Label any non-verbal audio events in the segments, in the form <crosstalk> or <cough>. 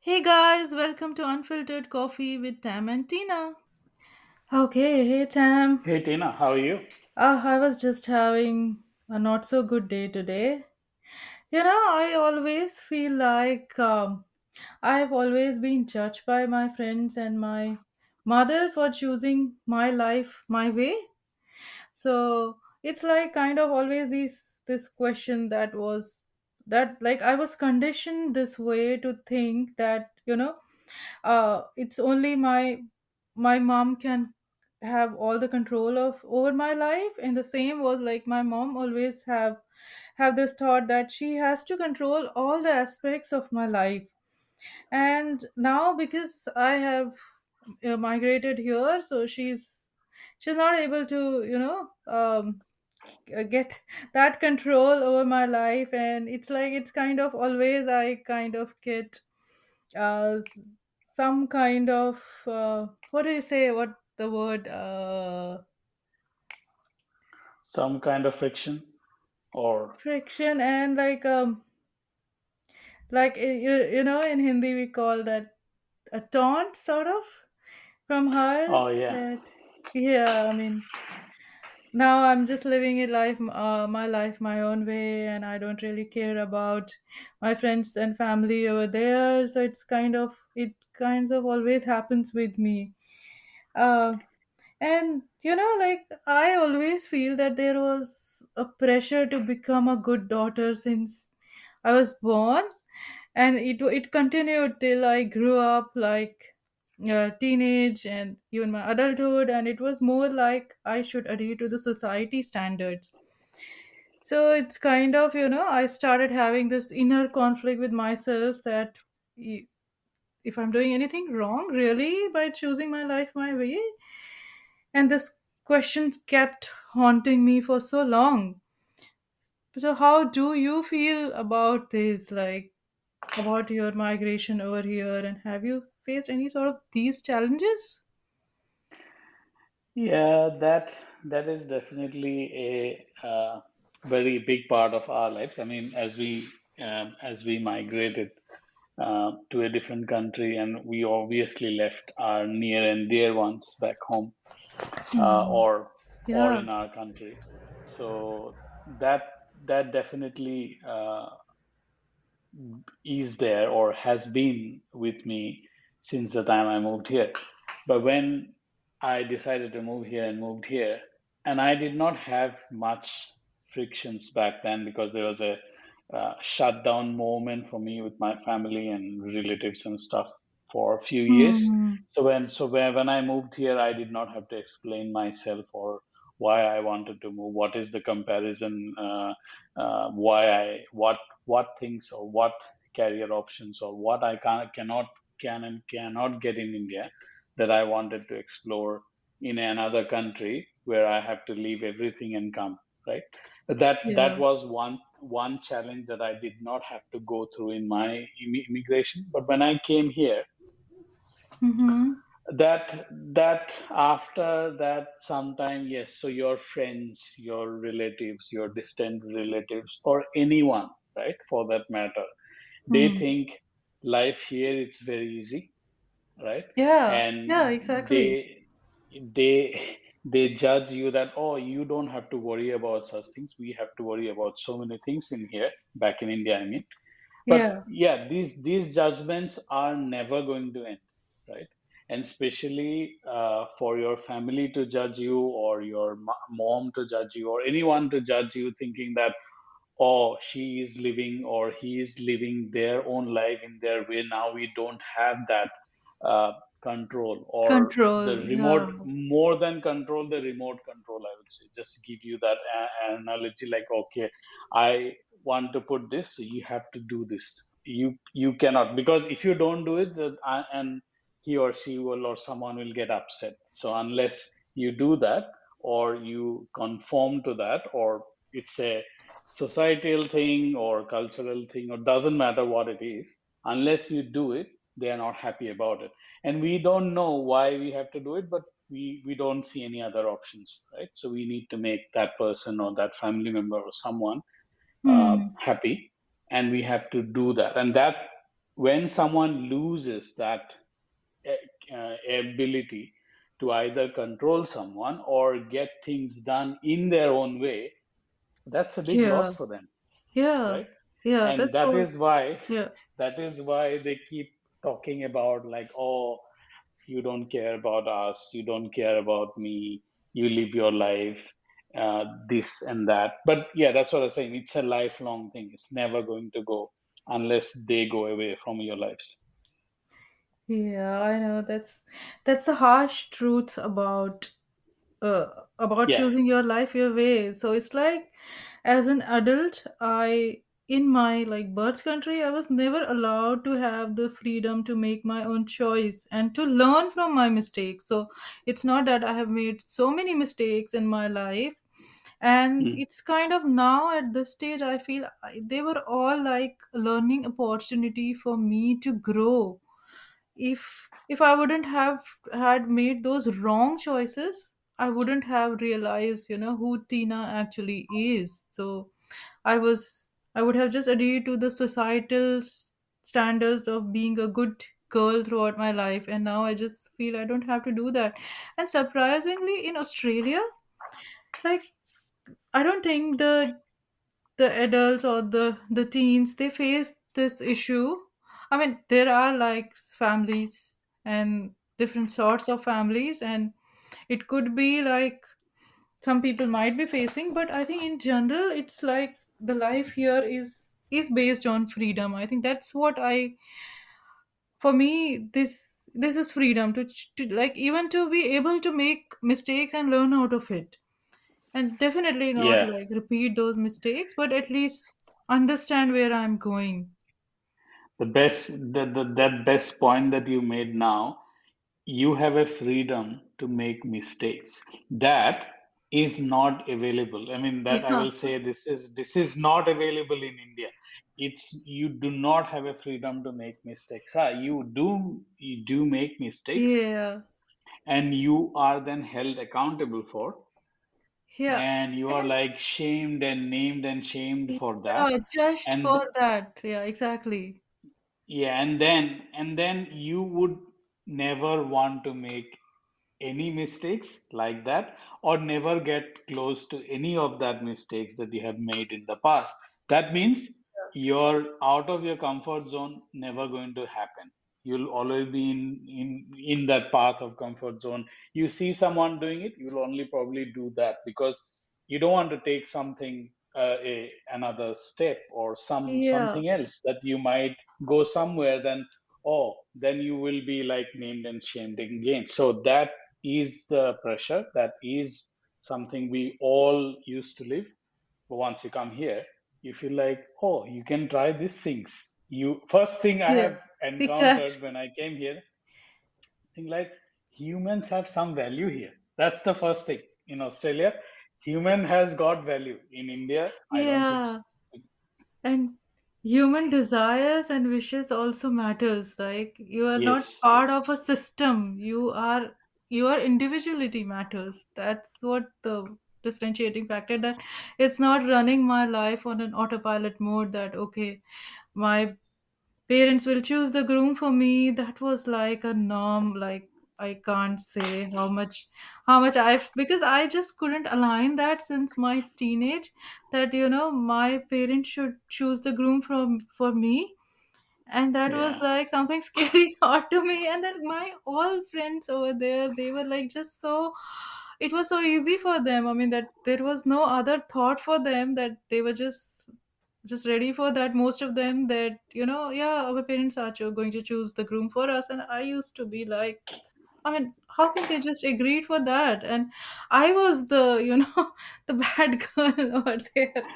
Hey guys, welcome to Unfiltered Coffee with Tam and Tina. Okay, hey Tam. Hey Tina, how are you? Uh, I was just having a not so good day today. You know, I always feel like um, I have always been judged by my friends and my mother for choosing my life my way. So it's like kind of always this this question that was that like I was conditioned this way to think that you know uh, it's only my my mom can have all the control of over my life. And the same was like my mom always have have this thought that she has to control all the aspects of my life. And now because i have uh, migrated here so she's she's not able to you know um, uh, get that control over my life and it's like it's kind of always i kind of get uh, some kind of uh, what do you say? What the word uh, Some kind of friction or friction and like um like uh, you, you know in Hindi we call that a taunt sort of from her oh yeah. that yeah I mean now I'm just living a life uh, my life my own way and I don't really care about my friends and family over there. So it's kind of it kind of always happens with me. Uh, And you know, like I always feel that there was a pressure to become a good daughter since I was born, and it it continued till I grew up, like uh, teenage and even my adulthood, and it was more like I should adhere to the society standards. So it's kind of you know I started having this inner conflict with myself that if I'm doing anything wrong, really, by choosing my life my way, and this question kept haunting me for so long. So, how do you feel about this? Like, about your migration over here, and have you faced any sort of these challenges? Yeah, that that is definitely a uh, very big part of our lives. I mean, as we um, as we migrated uh, to a different country, and we obviously left our near and dear ones back home uh, Hmm. or or in our country. So that that definitely uh, is there or has been with me since the time I moved here. But when I decided to move here and moved here, and I did not have much frictions back then because there was a uh, shutdown moment for me with my family and relatives and stuff for a few years. Hmm. So when so when, when I moved here, I did not have to explain myself or why I wanted to move. What is the comparison? Uh, uh, why I what what things or what career options or what I can cannot can and cannot get in India that I wanted to explore in another country where I have to leave everything and come, right? That that Yeah. was one one challenge that I did not have to go through in my immigration. But when I came here, Mm-hmm. that that after that sometime yes so your friends your relatives your distant relatives or anyone right for that matter they Hmm. think life here it's very easy right Yeah. and Yeah. Exactly. they they they judge you that oh you don't have to worry about such things we have to worry about so many things in here back in india i mean but Yeah. yeah these these judgments are never going to end right and especially uh, for your family to judge you or your mom to judge you or anyone to judge you thinking that oh she is living or he is living their own life in their way. Now we don't have that uh, control or the remote Yeah. more than control the remote control i would say. Just give you that a- analogy like okay i want to put this so you have to do this. You you cannot because if you don't do it the, uh, and he or she will or someone will get upset. So unless you do that or you conform to that or it's a societal thing or cultural thing or doesn't matter what it is unless you do it they are not happy about it. And we don't know why we have to do it but we we don't see any other options right? So we need to make that person or that family member or someone uh, Hmm. happy and we have to do that. And that when someone loses that uh, ability to either control someone or get things done in their own way, that's a big Yeah. loss for them, Yeah. right? Yeah. And That's that what. is why Yeah. that is why they keep talking about like, oh, you don't care about us, you don't care about me, you live your life, uh, this and that. But yeah, that's what I'm saying. It's a lifelong thing. It's never going to go unless they go away from your lives. Yeah, I know. That's that's the harsh truth about uh, about Yeah. choosing your life your way so it's like as an adult i in my like birth country i was never allowed to have the freedom to make my own choice and to learn from my mistakes. So it's not that i have made so many mistakes in my life. And Mm. it's kind of now at this stage i feel I- they were all like learning opportunity for me to grow. If if i wouldn't have had made those wrong choices i wouldn't have realized you know who tina actually is. So i was i would have just adhered to the societal standards of being a good girl throughout my life and now i just feel i don't have to do that. And surprisingly in australia like i don't think the the adults or the the teens they face this issue. I mean there are like families and different sorts of families and it could be like some people might be facing but i think in general it's like the life here is is based on freedom. I think that's what i for me this this is freedom to, ch- to like even to be able to make mistakes and learn out of it. And definitely not Yeah. like repeat those mistakes but at least understand where i'm going. The best the, the that best point that you made now you have a freedom to make mistakes. That is not available. I mean that i will say this is this is not available in india. It's you do not have a freedom to make mistakes. Ah, you do you do make mistakes yeah. and you are then held accountable for. Yeah. And you are like shamed and named and shamed for that. yeah just and for that. Yeah exactly. Yeah and then and then you would never want to make any mistakes like that or never get close to any of that mistakes that you have made in the past. That means you're out of your comfort zone never going to happen. You'll always be in in in that path of comfort zone. You see someone doing it you'll only probably do that because you don't want to take something uh, a, another step or some yeah. something else that you might go somewhere then oh then you will be like named and shamed again. So that is the pressure. That is something we all used to live. But once you come here you feel like oh you can try these things. You first thing i yeah have encountered when i came here think like humans have some value here. That's the first thing. In australia human has got value. In india i don't think yeah. so. And human desires and wishes also matters like you are not yes part yes of a system. You are your individuality matters. That's what the differentiating factor that it's not running my life on an autopilot mode that okay my parents will choose the groom for me. That was like a norm like i can't say how much how much i've because i just couldn't align that since my teenage that you know my parents should choose the groom from for me. And that was yeah. like something <laughs> scary thought to me. And then my all friends over there they were like just so it was so easy for them. I mean that there was no other thought for them that they were just just ready for that. Most of them that you know yeah our parents are cho- going to choose the groom for us. And i used to be like i mean how can they just agreed for that and i was the you know <laughs> the bad girl <laughs> over there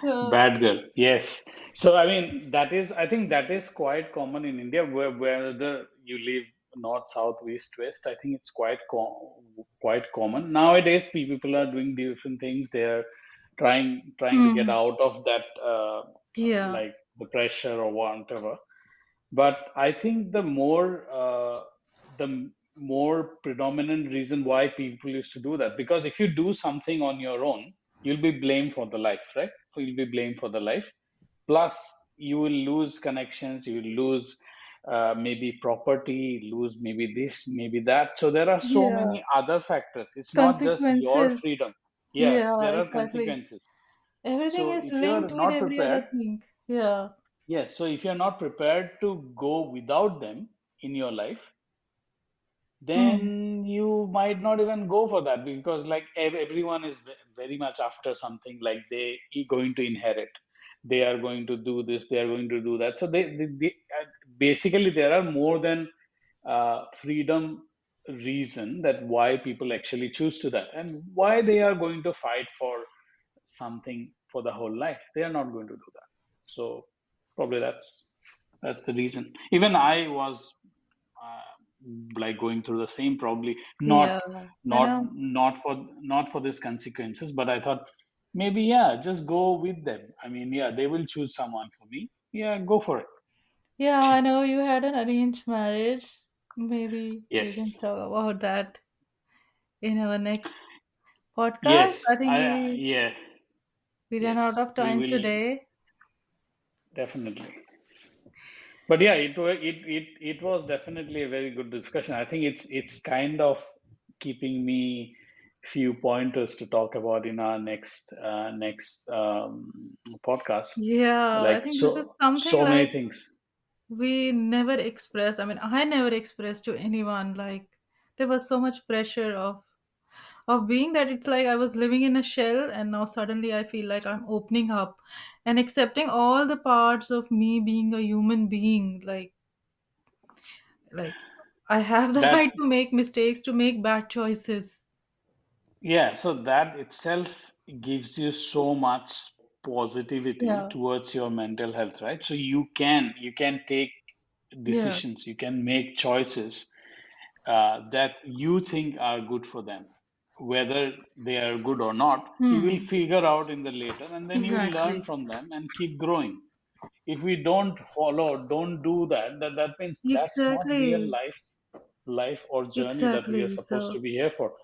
so Bad girl, yes. So I mean that is I think that is quite common in India where whether you live north, south, east, west. I think it's quite co quite common nowadays. pe- People are doing different things. They're trying trying to get hmm, out of that uh, yeah like the pressure or whatever. But I think the more uh, the more predominant reason why people used to do that because if you do something on your own, you'll be blamed for the life, right? So you'll be blamed for the life. Plus, you will lose connections, you will lose uh, maybe property, lose maybe this, maybe that. So there are so Yeah. many other factors. It's not just your freedom. Yeah, Yeah, there are exactly. consequences. Everything So is linked with every prepared, other thing. Yeah. Yes, so if you're not prepared to go without them in your life, then you might not even go for that because like everyone is very much after something like they are going to inherit. They are going to do this they are going to do that. So they, they, they uh, basically there are more than uh, freedom reason that why people actually choose to that and why they are going to fight for something for the whole life. They are not going to do that. So probably that's that's the reason. Even i was uh, like going through the same probably not I not not for not for these consequences but i thought maybe yeah just go with them. I mean yeah they will choose someone for me. Yeah go for it. Yeah, <laughs> I know you had an arranged marriage. Maybe we can talk about that in our next podcast. yes I think i we yeah. we ran out of time today. Definitely but yeah it it it it was definitely a very good discussion i think it's it's kind of keeping me few pointers to talk about in our next uh, next um, podcast Yeah, I like think this is so something so many like things we never express. I mean, I never expressed to anyone. Like there was so much pressure of of being that it's like I was living in a shell and now suddenly I feel like I'm opening up and accepting all the parts of me being a human being. Like like I have the that right to make mistakes, to make bad choices. yeah so that itself gives you so much positivity Yeah. towards your mental health right so you can you can take Yeah. decisions you can make choices uh, that you think are good for them whether they are good or not you will Hmm. figure out in the later and then you will learn from them and keep growing if we don't follow don't do that that, that means that's not real Exactly. life's life or journey that we are Exactly. supposed to be here for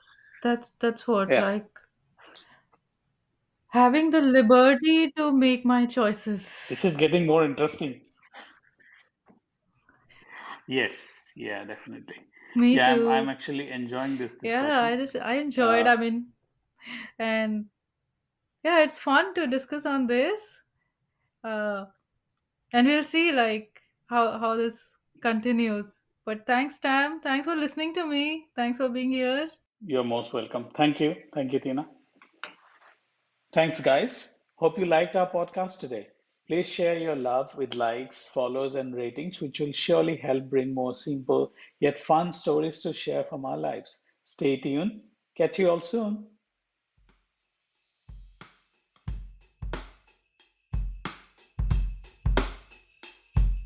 that's that's what yeah like having the liberty to make my choices. this is getting more interesting yes yeah definitely Me yeah i'm, too. I'm actually enjoying this Discussion. Yeah, I just I enjoyed. uh, I mean, and yeah, it's fun to discuss on this. Uh, and we'll see like how how this continues. But thanks, Tam. Thanks for listening to me. Thanks for being here. you're most welcome thank you thank you tina Thanks, guys. Hope you liked our podcast today. Please share your love with likes, follows, and ratings, which will surely help bring more simple yet fun stories to share from our lives. Stay tuned. Catch you all soon.